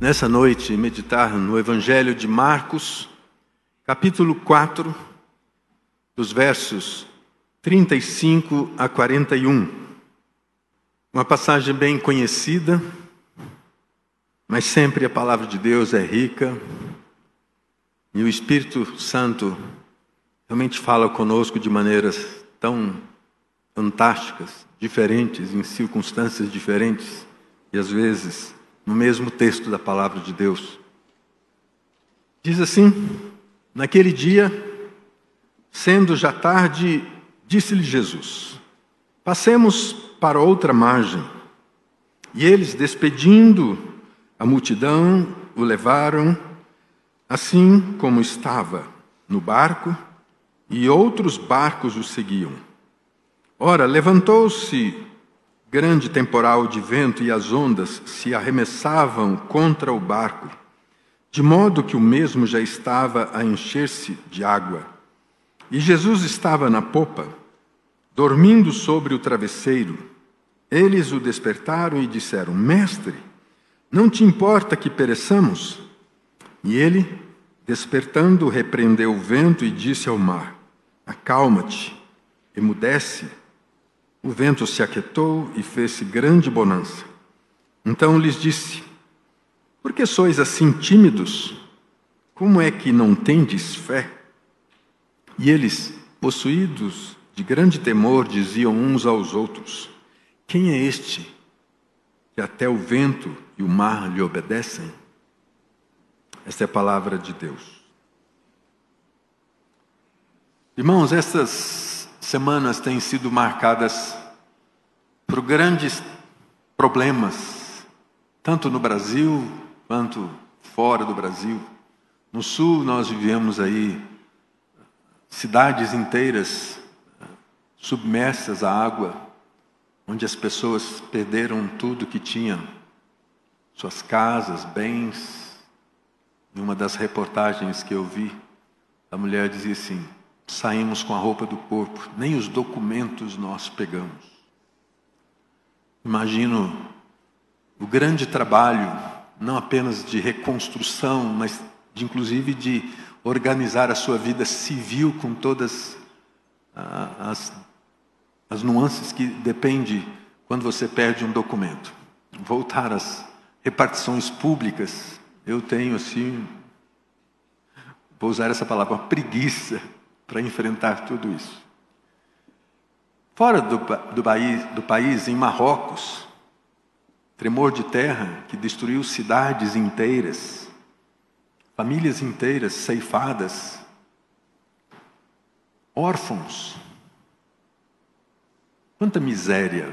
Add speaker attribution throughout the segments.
Speaker 1: nessa noite meditar no Evangelho de Marcos, capítulo 4, dos versos 35 a 41. Uma passagem bem conhecida, mas sempre a palavra de Deus é rica e o Espírito Santo realmente fala conosco de maneiras tão fantásticas, diferentes, em circunstâncias diferentes e às vezes no mesmo texto da palavra de Deus. Diz assim: Naquele dia, sendo já tarde, disse-lhe Jesus: Passemos para outra margem. E eles, despedindo a multidão, o levaram assim como estava no barco, e outros barcos o seguiam. Ora, levantou-se grande temporal de vento e as ondas se arremessavam contra o barco, de modo que o mesmo já estava a encher-se de água. E Jesus estava na popa, dormindo sobre o travesseiro. Eles o despertaram e disseram: Mestre, não te importa que pereçamos? E ele, despertando, repreendeu o vento e disse ao mar: Acalma-te, emudece. O vento se aquietou e fez-se grande bonança. Então lhes disse: Por que sois assim tímidos? Como é que não tendes fé? E eles, possuídos de grande temor, diziam uns aos outros: Quem é este que até o vento e o mar lhe obedecem? Esta é a palavra de Deus. Irmãos, estas semanas têm sido marcadas por grandes problemas, tanto no Brasil quanto fora do Brasil. No sul, nós vivemos aí cidades inteiras submersas à água, onde as pessoas perderam tudo que tinham, suas casas, bens. Em uma das reportagens que eu vi, a mulher dizia assim: saímos com a roupa do corpo, nem os documentos nós pegamos. Imagino o grande trabalho, não apenas de reconstrução, mas de, inclusive de organizar a sua vida civil com todas as, as nuances que depende quando você perde um documento. Voltar às repartições públicas, eu tenho assim, vou usar essa palavra, preguiça para enfrentar tudo isso. Fora do, do, país, do país, em Marrocos, tremor de terra que destruiu cidades inteiras, famílias inteiras ceifadas, órfãos. Quanta miséria!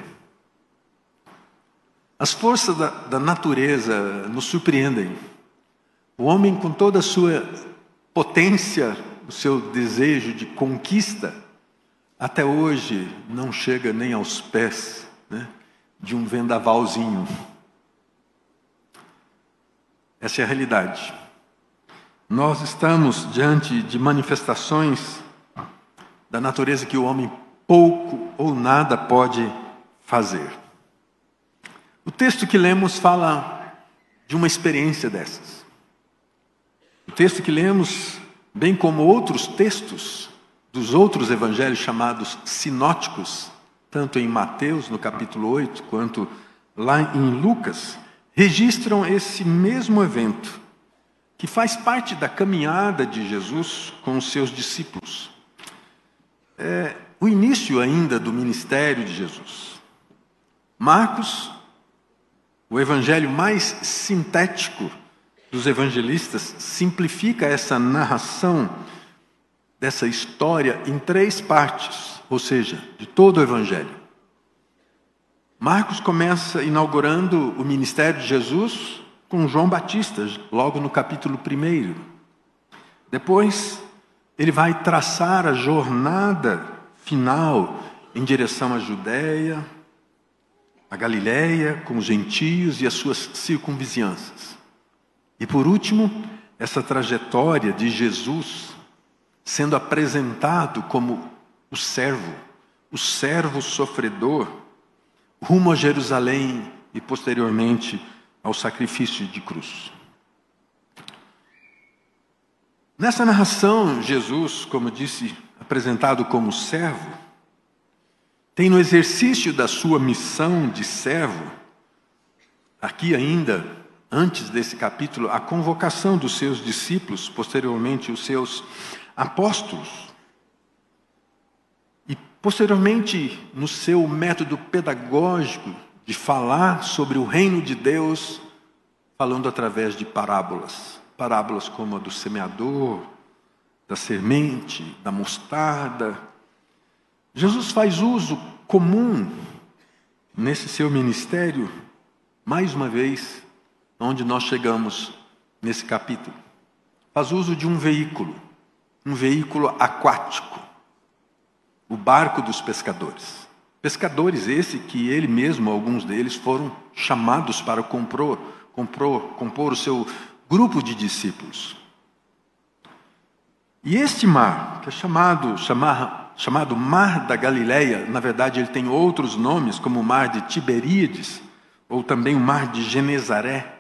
Speaker 1: As forças da, da natureza nos surpreendem. O homem, com toda a sua potência o seu desejo de conquista, até hoje não chega nem aos pés né, de um vendavalzinho. Essa é a realidade. Nós estamos diante de manifestações da natureza que o homem pouco ou nada pode fazer. O texto que lemos fala de uma experiência dessas. O texto que lemos bem como outros textos dos outros evangelhos chamados sinóticos, tanto em Mateus, no capítulo 8, quanto lá em Lucas, registram esse mesmo evento, que faz parte da caminhada de Jesus com os seus discípulos. É o início ainda do ministério de Jesus. Marcos, o evangelho mais sintético dos evangelistas simplifica essa narração dessa história em três partes, ou seja, de todo o evangelho. Marcos começa inaugurando o ministério de Jesus com João Batista, logo no capítulo 1. Depois, ele vai traçar a jornada final em direção à Judéia, à Galiléia, com os gentios e as suas circunvizinhanças. E por último, essa trajetória de Jesus sendo apresentado como o servo, o servo sofredor, rumo a Jerusalém e posteriormente ao sacrifício de cruz. Nessa narração, Jesus, como disse, apresentado como servo, tem no exercício da sua missão de servo, aqui ainda antes desse capítulo, a convocação dos seus discípulos, posteriormente os seus apóstolos. E posteriormente, no seu método pedagógico de falar sobre o reino de Deus, falando através de parábolas. Parábolas como a do semeador, da semente, da mostarda. Jesus faz uso comum nesse seu ministério, mais uma vez, onde nós chegamos nesse capítulo. Faz uso de um veículo, um veículo aquático, o barco dos pescadores. Pescadores esse que ele mesmo, alguns deles, foram chamados para compor, compor, compor o seu grupo de discípulos. E este mar, que é chamado, chamar, chamado Mar da Galileia, na verdade ele tem outros nomes, como o Mar de Tiberíades, ou também o Mar de Genezaré.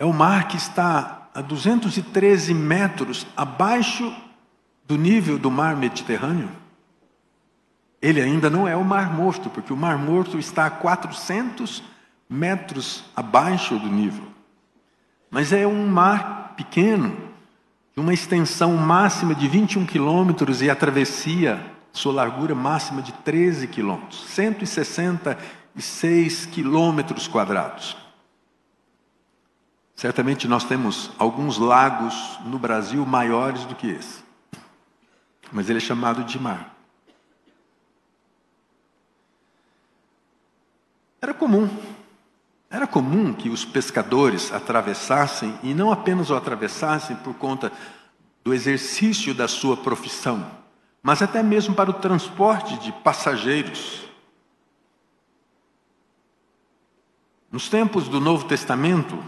Speaker 1: É o mar que está a 213 metros abaixo do nível do mar Mediterrâneo. Ele ainda não é o Mar Morto, porque o Mar Morto está a 400 metros abaixo do nível. Mas é um mar pequeno, de uma extensão máxima de 21 quilômetros e a travessia, sua largura máxima de 13 quilômetros, 166 quilômetros quadrados. Certamente nós temos alguns lagos no Brasil maiores do que esse, mas ele é chamado de mar. Era comum era comum que os pescadores atravessassem, e não apenas o atravessassem por conta do exercício da sua profissão, mas até mesmo para o transporte de passageiros. Nos tempos do Novo Testamento,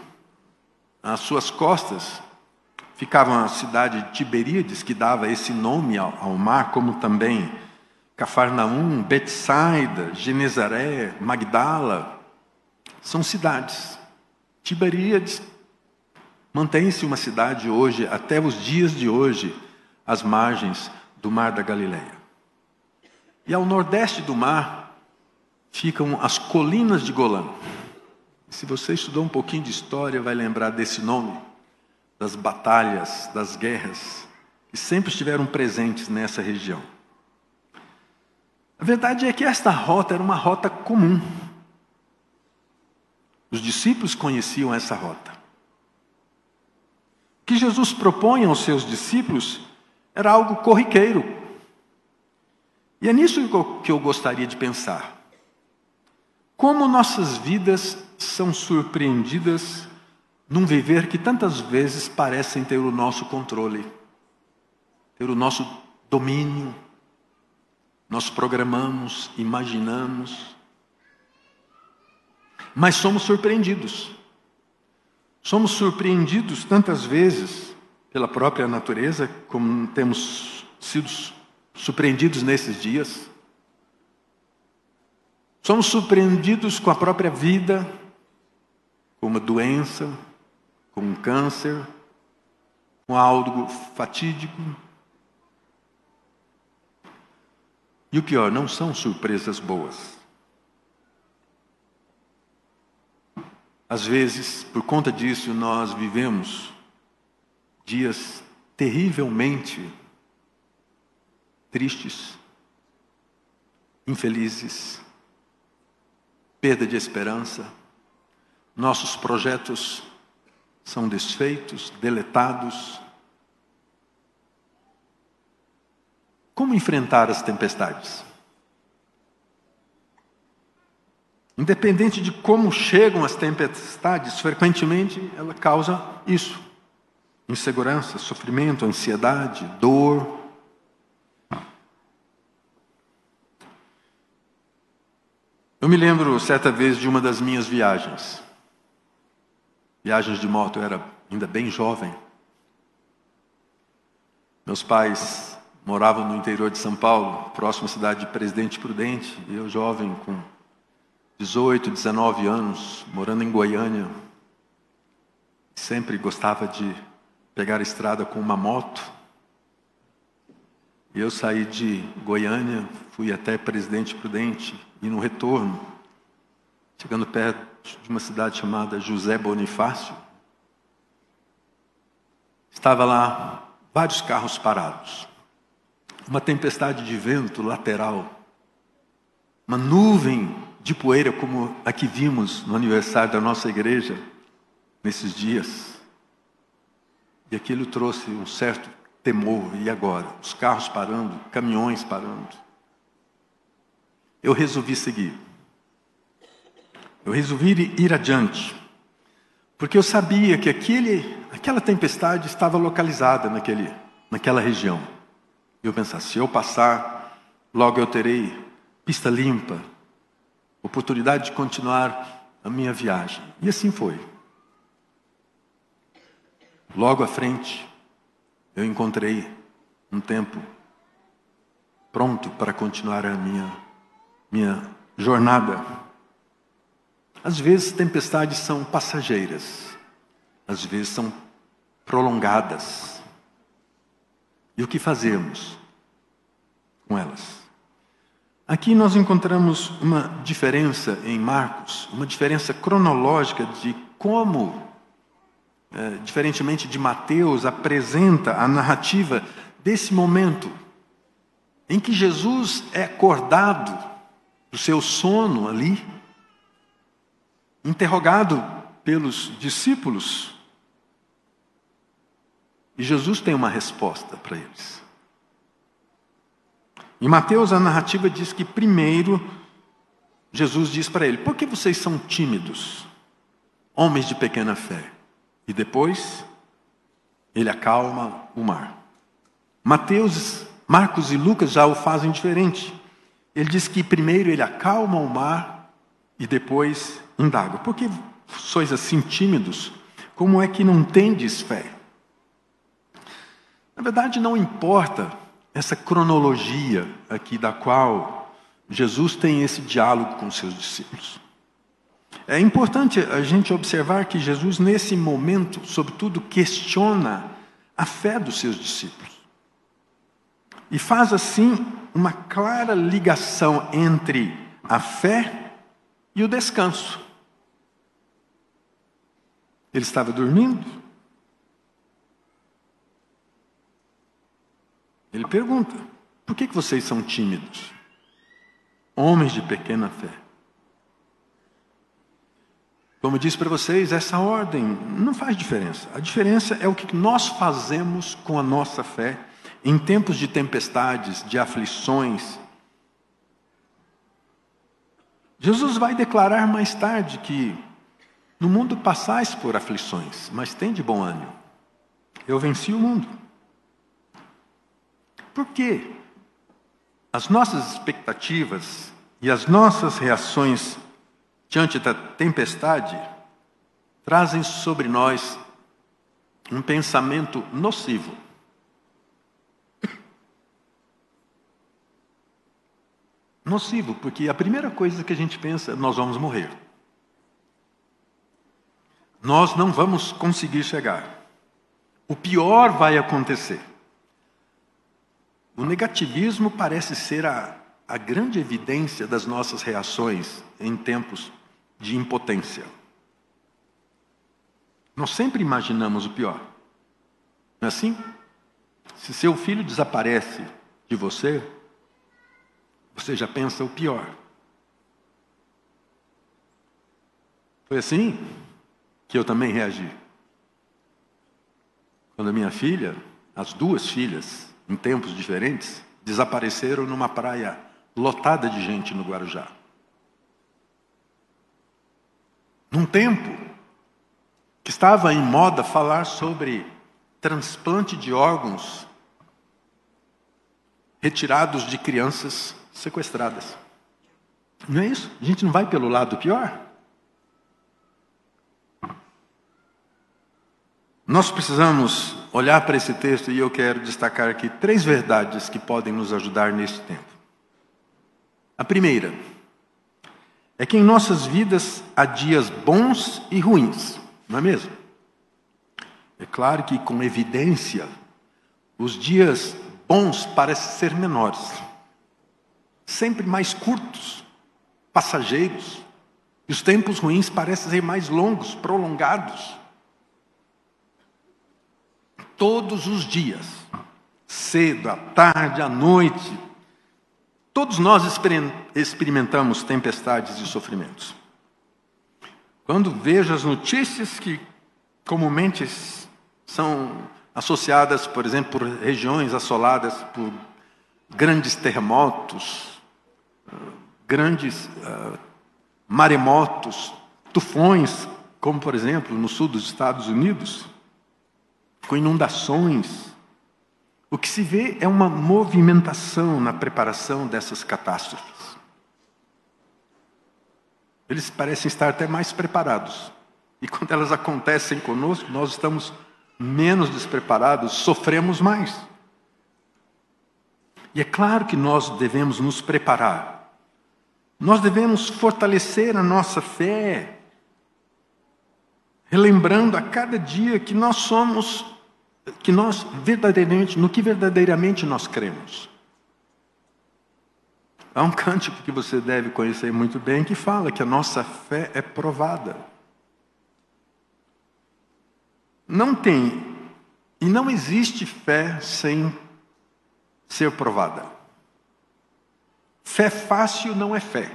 Speaker 1: às suas costas ficava a cidade de Tiberíades, que dava esse nome ao, ao mar, como também Cafarnaum, Betsaida, Genezaré, Magdala, são cidades. Tiberíades mantém-se uma cidade hoje, até os dias de hoje, às margens do Mar da Galileia. E ao nordeste do mar ficam as colinas de Golã. Se você estudou um pouquinho de história, vai lembrar desse nome, das batalhas, das guerras, que sempre estiveram presentes nessa região. A verdade é que esta rota era uma rota comum os discípulos conheciam essa rota. O que Jesus propõe aos seus discípulos era algo corriqueiro. E é nisso que eu gostaria de pensar. Como nossas vidas são surpreendidas num viver que tantas vezes parecem ter o nosso controle, ter o nosso domínio. Nós programamos, imaginamos, mas somos surpreendidos. Somos surpreendidos tantas vezes pela própria natureza, como temos sido surpreendidos nesses dias. Somos surpreendidos com a própria vida, com uma doença, com um câncer, com algo fatídico. E o pior, não são surpresas boas. Às vezes, por conta disso, nós vivemos dias terrivelmente tristes, infelizes, perda de esperança. Nossos projetos são desfeitos, deletados. Como enfrentar as tempestades? Independente de como chegam as tempestades, frequentemente ela causa isso: insegurança, sofrimento, ansiedade, dor. Eu me lembro certa vez de uma das minhas viagens. Viagens de moto, eu era ainda bem jovem. Meus pais moravam no interior de São Paulo, próximo à cidade de Presidente Prudente, e eu jovem com 18, 19 anos, morando em Goiânia. Sempre gostava de pegar a estrada com uma moto. E eu saí de Goiânia, fui até Presidente Prudente e no retorno, chegando perto de uma cidade chamada José Bonifácio, estava lá vários carros parados, uma tempestade de vento lateral, uma nuvem de poeira como a que vimos no aniversário da nossa igreja nesses dias. E aquilo trouxe um certo temor. E agora? Os carros parando, caminhões parando. Eu resolvi seguir. Eu resolvi ir adiante. Porque eu sabia que aquele, aquela tempestade estava localizada naquele, naquela região. E eu pensava, se eu passar, logo eu terei pista limpa, oportunidade de continuar a minha viagem. E assim foi. Logo à frente, eu encontrei um tempo pronto para continuar a minha, minha jornada. Às vezes, tempestades são passageiras, às vezes são prolongadas. E o que fazemos com elas? Aqui nós encontramos uma diferença em Marcos, uma diferença cronológica de como é, diferentemente de Mateus, apresenta a narrativa desse momento em que Jesus é acordado do seu sono ali, interrogado pelos discípulos, e Jesus tem uma resposta para eles. Em Mateus, a narrativa diz que primeiro Jesus diz para ele: Por que vocês são tímidos, homens de pequena fé? E depois, ele acalma o mar. Mateus, Marcos e Lucas já o fazem diferente. Ele diz que primeiro ele acalma o mar e depois indaga. Por que sois assim tímidos? Como é que não tendes fé? Na verdade, não importa essa cronologia aqui da qual Jesus tem esse diálogo com seus discípulos. É importante a gente observar que Jesus, nesse momento, sobretudo, questiona a fé dos seus discípulos. E faz assim uma clara ligação entre a fé e o descanso. Ele estava dormindo. Ele pergunta: por que vocês são tímidos? Homens de pequena fé. Como eu disse para vocês, essa ordem não faz diferença. A diferença é o que nós fazemos com a nossa fé em tempos de tempestades, de aflições. Jesus vai declarar mais tarde que no mundo passais por aflições, mas tem de bom ânimo. Eu venci o mundo. Por quê? As nossas expectativas e as nossas reações diante da tempestade, trazem sobre nós um pensamento nocivo. Nocivo, porque a primeira coisa que a gente pensa, nós vamos morrer. Nós não vamos conseguir chegar. O pior vai acontecer. O negativismo parece ser a, a grande evidência das nossas reações em tempos de impotência. Nós sempre imaginamos o pior. Não é assim? Se seu filho desaparece de você, você já pensa o pior. Foi assim que eu também reagi. Quando a minha filha, as duas filhas, em tempos diferentes, desapareceram numa praia lotada de gente no Guarujá. Num tempo que estava em moda falar sobre transplante de órgãos retirados de crianças sequestradas. Não é isso? A gente não vai pelo lado pior? Nós precisamos olhar para esse texto e eu quero destacar aqui três verdades que podem nos ajudar nesse tempo. A primeira, é que em nossas vidas há dias bons e ruins, não é mesmo? É claro que, com evidência, os dias bons parecem ser menores, sempre mais curtos, passageiros, e os tempos ruins parecem ser mais longos, prolongados. Todos os dias, cedo, à tarde, à noite, todos nós experimentamos tempestades e sofrimentos. Quando vejo as notícias que comumente são associadas, por exemplo, por regiões assoladas por grandes terremotos, grandes uh, maremotos, tufões, como por exemplo no sul dos Estados Unidos, com inundações. O que se vê é uma movimentação na preparação dessas catástrofes. Eles parecem estar até mais preparados. E quando elas acontecem conosco, nós estamos menos despreparados, sofremos mais. E é claro que nós devemos nos preparar. Nós devemos fortalecer a nossa fé, relembrando a cada dia que nós somos, que nós verdadeiramente, no que verdadeiramente nós cremos. Há um cântico que você deve conhecer muito bem que fala que a nossa fé é provada. Não tem e não existe fé sem ser provada. Fé fácil não é fé.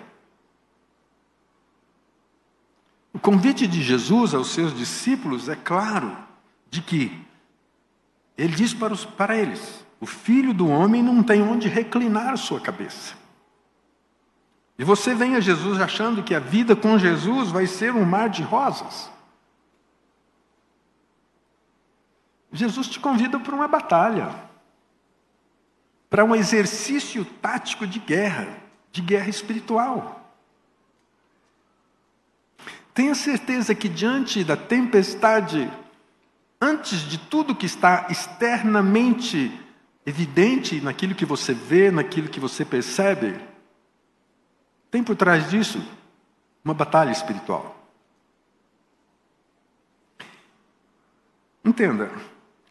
Speaker 1: O convite de Jesus aos seus discípulos é claro, de que ele diz para, os, para eles: o filho do homem não tem onde reclinar sua cabeça. E você vem a Jesus achando que a vida com Jesus vai ser um mar de rosas. Jesus te convida para uma batalha, para um exercício tático de guerra, de guerra espiritual. Tenha certeza que diante da tempestade, antes de tudo que está externamente evidente naquilo que você vê, naquilo que você percebe, tem por trás disso uma batalha espiritual. Entenda,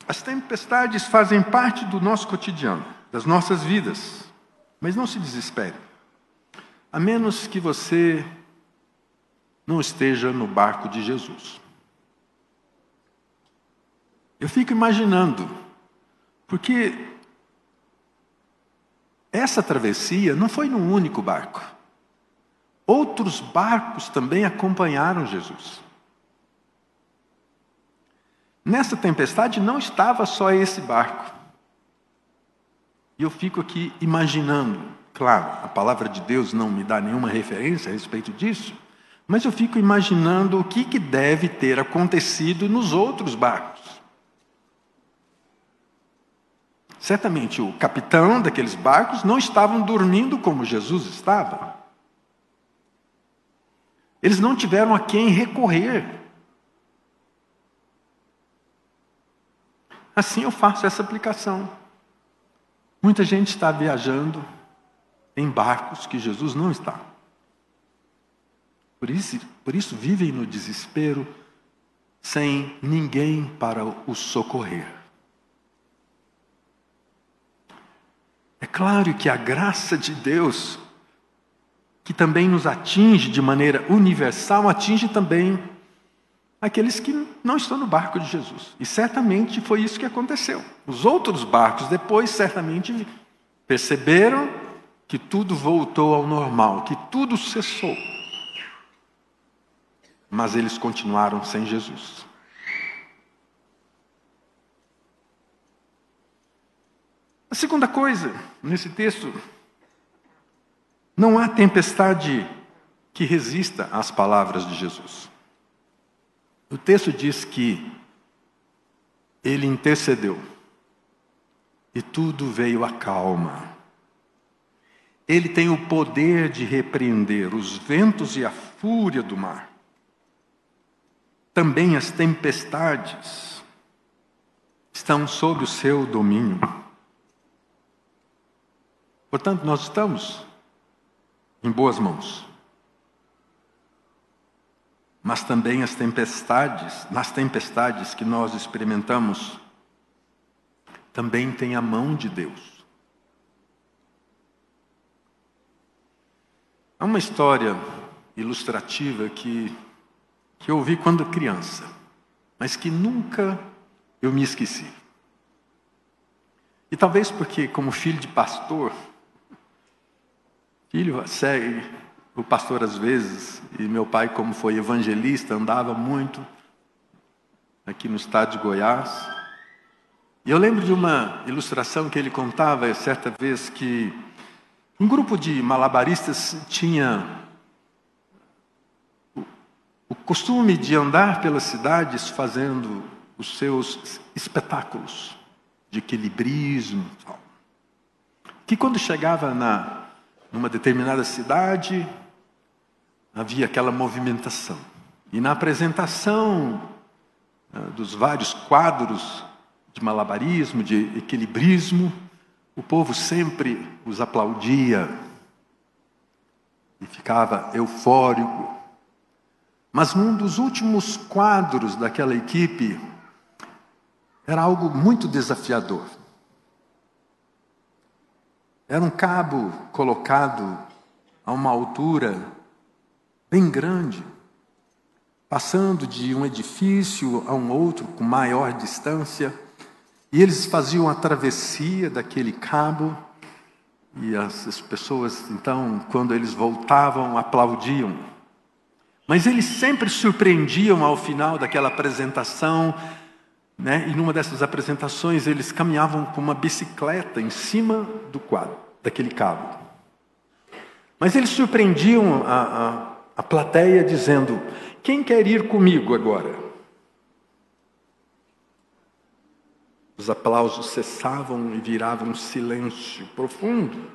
Speaker 1: as tempestades fazem parte do nosso cotidiano, das nossas vidas, mas não se desespere. A menos que você não esteja no barco de Jesus. Eu fico imaginando, porque essa travessia não foi num único barco. Outros barcos também acompanharam Jesus. Nessa tempestade não estava só esse barco. E eu fico aqui imaginando, claro, a palavra de Deus não me dá nenhuma referência a respeito disso, mas eu fico imaginando o que, que deve ter acontecido nos outros barcos. Certamente o capitão daqueles barcos não estavam dormindo como Jesus estava. Eles não tiveram a quem recorrer. Assim eu faço essa aplicação. Muita gente está viajando em barcos que Jesus não está. Por isso, por isso vivem no desespero, sem ninguém para os socorrer. É claro que a graça de Deus que também nos atinge de maneira universal, atinge também aqueles que não estão no barco de Jesus. E certamente foi isso que aconteceu. Os outros barcos depois certamente perceberam que tudo voltou ao normal, que tudo cessou. Mas eles continuaram sem Jesus. A segunda coisa nesse texto não há tempestade que resista às palavras de Jesus. O texto diz que ele intercedeu e tudo veio à calma. Ele tem o poder de repreender os ventos e a fúria do mar. Também as tempestades estão sob o seu domínio. Portanto, nós estamos em boas mãos. Mas também as tempestades, nas tempestades que nós experimentamos, também tem a mão de Deus. Há uma história ilustrativa que, que eu ouvi quando criança, mas que nunca eu me esqueci. E talvez porque, como filho de pastor, filho segue o pastor às vezes, e meu pai, como foi evangelista, andava muito aqui no estado de Goiás. E eu lembro de uma ilustração que ele contava certa vez que um grupo de malabaristas tinha o costume de andar pelas cidades fazendo os seus espetáculos de equilibrismo, que quando chegava na numa determinada cidade, havia aquela movimentação. E na apresentação uh, dos vários quadros de malabarismo, de equilibrismo, o povo sempre os aplaudia e ficava eufórico. Mas num dos últimos quadros daquela equipe, era algo muito desafiador. Era um cabo colocado a uma altura bem grande, passando de um edifício a um outro com maior distância, e eles faziam a travessia daquele cabo, e as, as pessoas, então, quando eles voltavam, aplaudiam. Mas eles sempre surpreendiam ao final daquela apresentação, né? e numa dessas apresentações eles caminhavam com uma bicicleta em cima do quadro, daquele cabo. Mas eles surpreendiam a, a a plateia dizendo: Quem quer ir comigo agora? Os aplausos cessavam e viravam um silêncio profundo.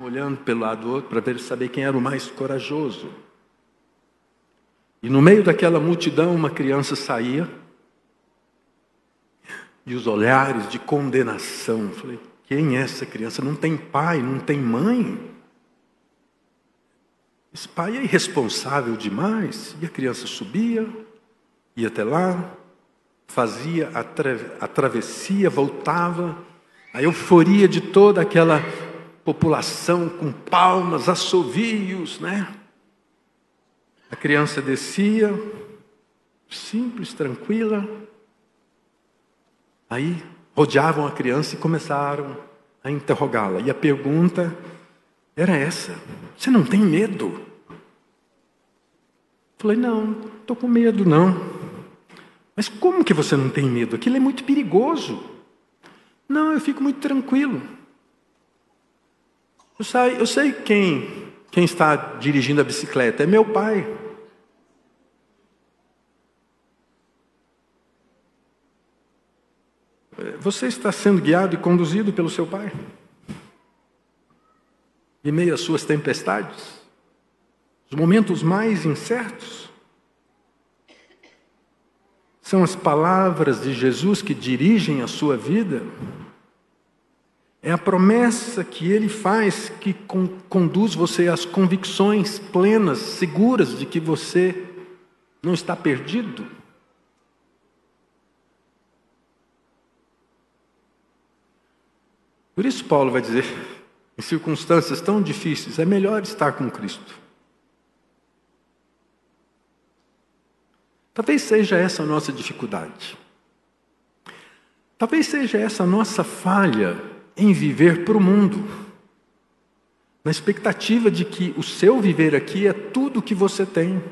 Speaker 1: Olhando pelo lado do outro para ver saber quem era o mais corajoso. E no meio daquela multidão, uma criança saía. E os olhares de condenação. Falei, quem é essa criança? Não tem pai, não tem mãe. Esse pai é irresponsável demais. E a criança subia, ia até lá, fazia a, tra a travessia, voltava, a euforia de toda aquela população com palmas, assovios, né? A criança descia, simples, tranquila. Aí rodeavam a criança e começaram a interrogá-la. E a pergunta era essa: Você não tem medo? Falei: Não, estou com medo, não. Mas como que você não tem medo? Aquilo é muito perigoso. Não, eu fico muito tranquilo. Eu sei, eu sei quem, quem está dirigindo a bicicleta, é meu pai. Você está sendo guiado e conduzido pelo seu pai? Em meio às suas tempestades, os momentos mais incertos. São as palavras de Jesus que dirigem a sua vida. É a promessa que ele faz que conduz você às convicções plenas, seguras de que você não está perdido. Por isso, Paulo vai dizer: em circunstâncias tão difíceis, é melhor estar com Cristo. Talvez seja essa a nossa dificuldade. Talvez seja essa a nossa falha em viver para o mundo, na expectativa de que o seu viver aqui é tudo o que você tem.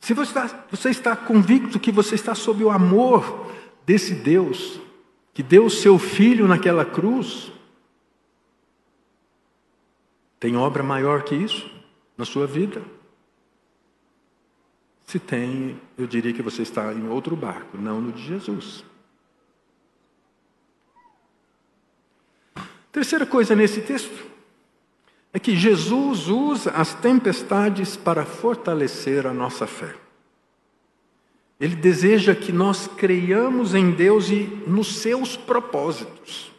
Speaker 1: Se você está, você está convicto que você está sob o amor desse Deus, que deu o seu filho naquela cruz, tem obra maior que isso na sua vida? Se tem, eu diria que você está em outro barco, não no de Jesus. Terceira coisa nesse texto é que Jesus usa as tempestades para fortalecer a nossa fé. Ele deseja que nós creiamos em Deus e nos seus propósitos.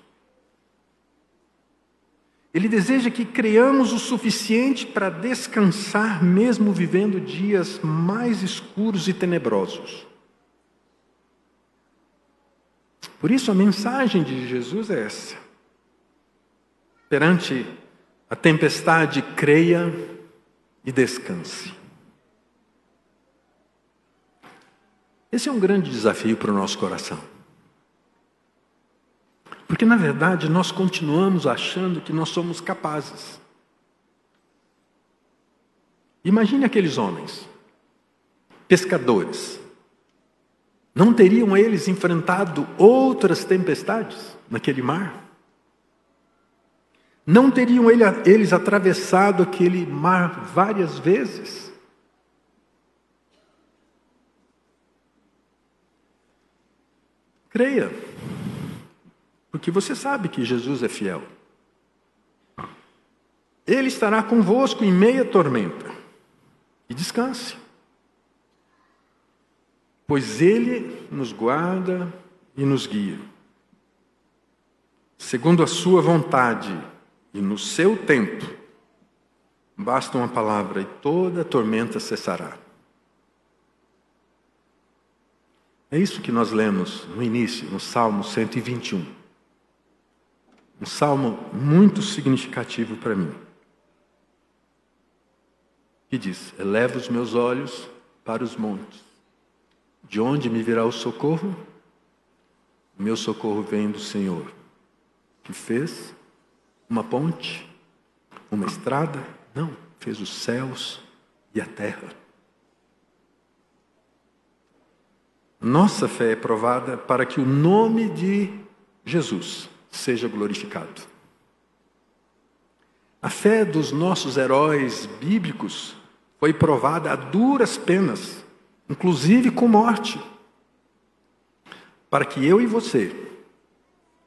Speaker 1: Ele deseja que creiamos o suficiente para descansar, mesmo vivendo dias mais escuros e tenebrosos. Por isso, a mensagem de Jesus é essa. Perante a tempestade, creia e descanse. Esse é um grande desafio para o nosso coração. Porque, na verdade, nós continuamos achando que nós somos capazes. Imagine aqueles homens, pescadores. Não teriam eles enfrentado outras tempestades naquele mar? Não teriam eles atravessado aquele mar várias vezes? Creia, porque você sabe que Jesus é fiel. Ele estará convosco em meia tormenta. E descanse, pois Ele nos guarda e nos guia, segundo a Sua vontade e no seu tempo, basta uma palavra e toda a tormenta cessará. É isso que nós lemos no início, no Salmo 121. Um salmo muito significativo para mim. Que diz: Eleva os meus olhos para os montes. De onde me virá o socorro? Meu socorro vem do Senhor, que fez uma ponte? Uma estrada? Não, fez os céus e a terra. Nossa fé é provada para que o nome de Jesus seja glorificado. A fé dos nossos heróis bíblicos foi provada a duras penas, inclusive com morte, para que eu e você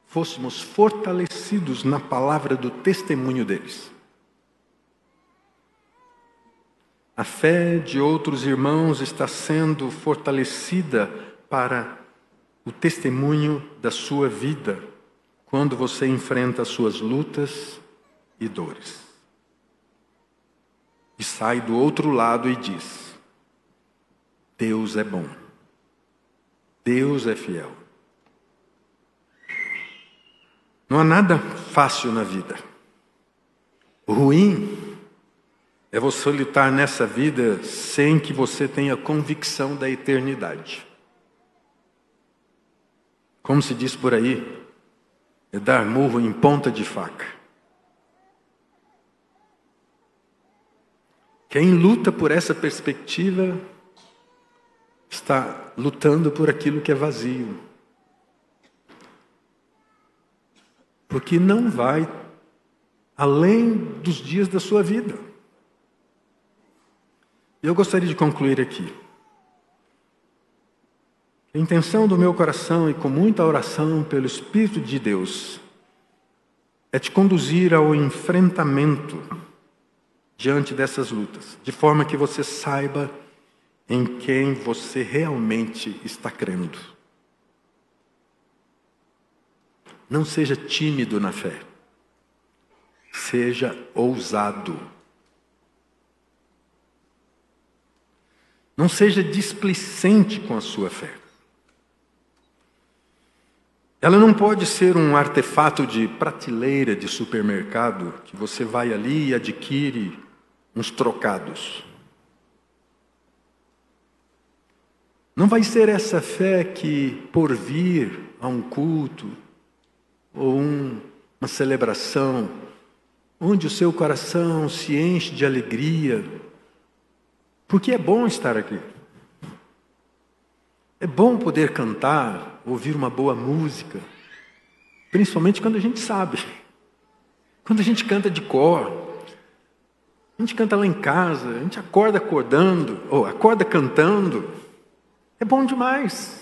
Speaker 1: fôssemos fortalecidos na palavra do testemunho deles. A fé de outros irmãos está sendo fortalecida para o testemunho da sua vida, quando você enfrenta as suas lutas e dores. E sai do outro lado e diz: Deus é bom, Deus é fiel. Não há nada fácil na vida. O ruim é você lutar nessa vida sem que você tenha convicção da eternidade. Como se diz por aí, é dar murro em ponta de faca. Quem luta por essa perspectiva está lutando por aquilo que é vazio. porque não vai além dos dias da sua vida. Eu gostaria de concluir aqui. A intenção do meu coração e com muita oração pelo Espírito de Deus é te conduzir ao enfrentamento diante dessas lutas, de forma que você saiba em quem você realmente está crendo. Não seja tímido na fé. Seja ousado. Não seja displicente com a sua fé. Ela não pode ser um artefato de prateleira de supermercado que você vai ali e adquire uns trocados. Não vai ser essa fé que, por vir a um culto, ou um, uma celebração, onde o seu coração se enche de alegria, porque é bom estar aqui. É bom poder cantar, ouvir uma boa música, principalmente quando a gente sabe. Quando a gente canta de cor, a gente canta lá em casa, a gente acorda acordando, ou acorda cantando, é bom demais.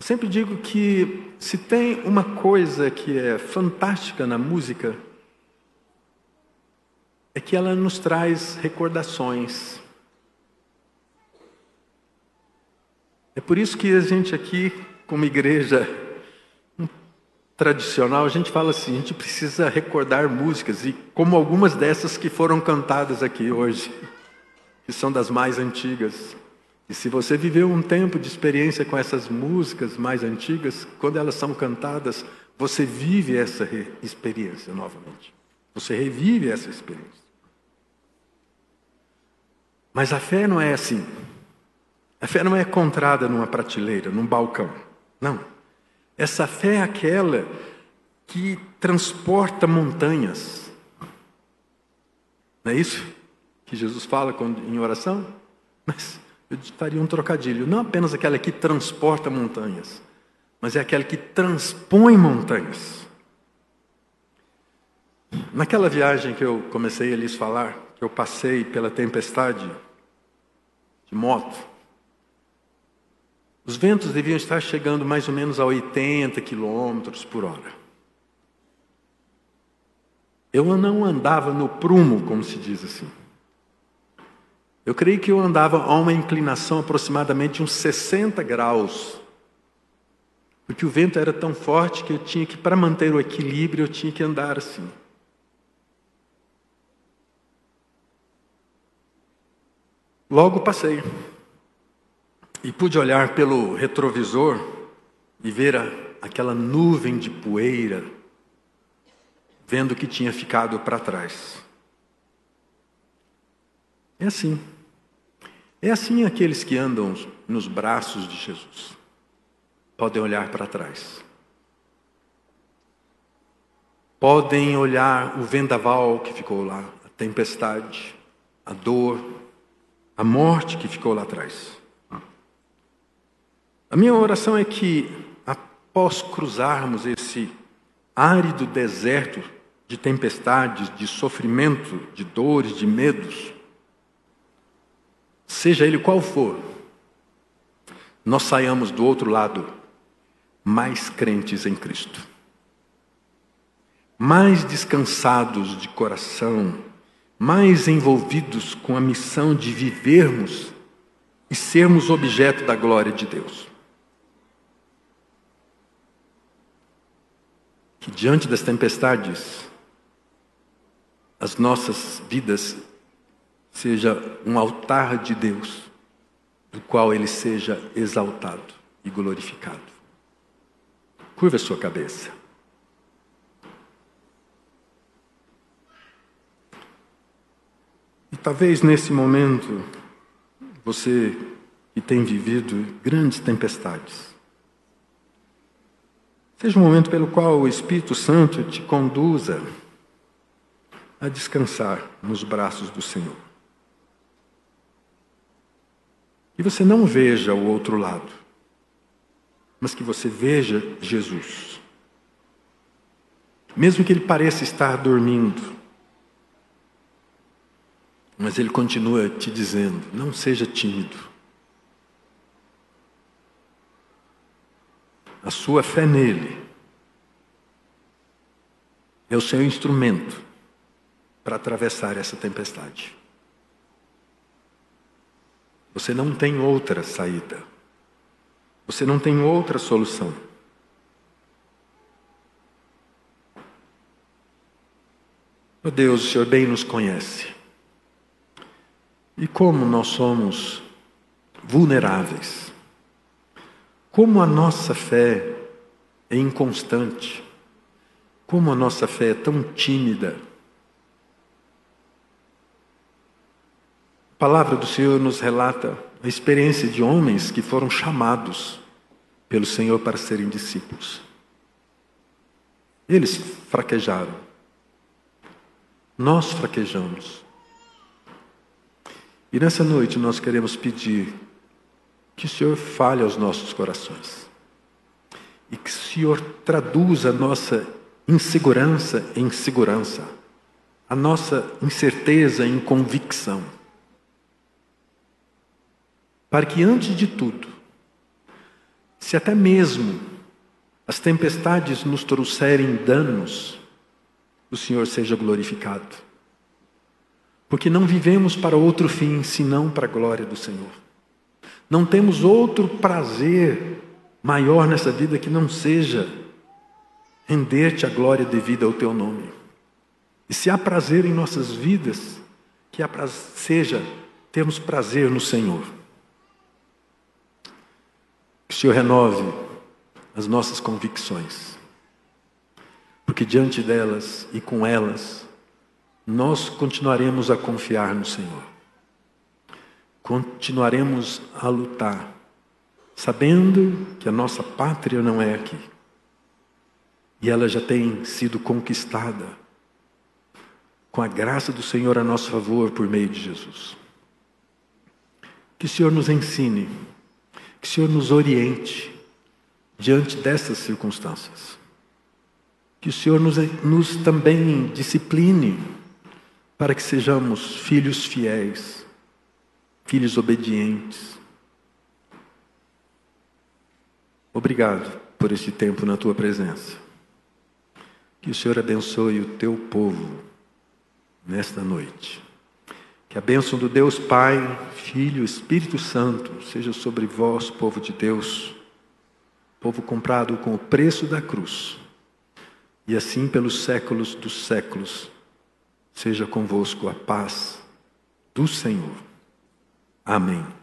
Speaker 1: sempre digo que se tem uma coisa que é fantástica na música, é que ela nos traz recordações. É por isso que a gente aqui, como igreja, tradicional, a gente fala assim, a gente precisa recordar músicas, e como algumas dessas que foram cantadas aqui hoje, que são das mais antigas. E se você viveu um tempo de experiência com essas músicas mais antigas, quando elas são cantadas, você vive essa experiência novamente. Você revive essa experiência. Mas a fé não é assim. A fé não é encontrada numa prateleira, num balcão. Não. Essa fé é aquela que transporta montanhas. Não é isso que Jesus fala em oração? Mas eu faria um trocadilho. Não apenas aquela que transporta montanhas, mas é aquela que transpõe montanhas. Naquela viagem que eu comecei a lhes falar, eu passei pela tempestade de moto, os ventos deviam estar chegando mais ou menos a 80 quilômetros por hora. Eu não andava no prumo, como se diz assim. Eu creio que eu andava a uma inclinação aproximadamente de uns 60 graus. Porque o vento era tão forte que eu tinha que, para manter o equilíbrio, eu tinha que andar assim. Logo passei. E pude olhar pelo retrovisor e ver a, aquela nuvem de poeira, vendo que tinha ficado para trás. É assim. É assim aqueles que andam nos braços de Jesus. Podem olhar para trás. Podem olhar o vendaval que ficou lá, a tempestade, a dor, a morte que ficou lá atrás. A minha oração é que, após cruzarmos esse árido deserto de tempestades, de sofrimento, de dores, de medos, seja ele qual for, nós saiamos do outro lado mais crentes em Cristo, mais descansados de coração, mais envolvidos com a missão de vivermos e sermos objeto da glória de Deus. Que diante das tempestades, as nossas vidas seja um altar de Deus, do qual ele seja exaltado e glorificado. Curva a sua cabeça. E talvez nesse momento, você que tem vivido grandes tempestades, seja um momento pelo qual o Espírito Santo te conduza a descansar nos braços do Senhor. Que você não veja o outro lado, mas que você veja Jesus. Mesmo que ele pareça estar dormindo, mas ele continua te dizendo: não seja tímido. A sua fé nele é o seu instrumento para atravessar essa tempestade. Você não tem outra saída. Você não tem outra solução. Meu Deus, o Senhor bem nos conhece. E como nós somos vulneráveis. Como a nossa fé é inconstante. Como a nossa fé é tão tímida. A palavra do Senhor nos relata a experiência de homens que foram chamados pelo Senhor para serem discípulos. Eles fraquejaram. Nós fraquejamos. E nessa noite nós queremos pedir que o Senhor fale aos nossos corações. E que o Senhor traduza a nossa insegurança em segurança, a nossa incerteza em convicção para que, antes de tudo, se até mesmo as tempestades nos trouxerem danos, o Senhor seja glorificado. Porque não vivemos para outro fim senão para a glória do Senhor. Não temos outro prazer maior nessa vida que não seja render-te a glória devida ao teu nome. E se há prazer em nossas vidas, que seja termos prazer no Senhor. Que o Senhor renove as nossas convicções, porque diante delas e com elas, nós continuaremos a confiar no Senhor, continuaremos a lutar, sabendo que a nossa pátria não é aqui, e ela já tem sido conquistada com a graça do Senhor a nosso favor por meio de Jesus. Que o Senhor nos ensine, que o Senhor nos oriente diante dessas circunstâncias. Que o Senhor nos, nos também discipline para que sejamos filhos fiéis, filhos obedientes. Obrigado por este tempo na tua presença. Que o Senhor abençoe o teu povo nesta noite. Que a bênção do Deus Pai, Filho, Espírito Santo seja sobre vós, povo de Deus, povo comprado com o preço da cruz, e assim pelos séculos dos séculos, seja convosco a paz do Senhor. Amém.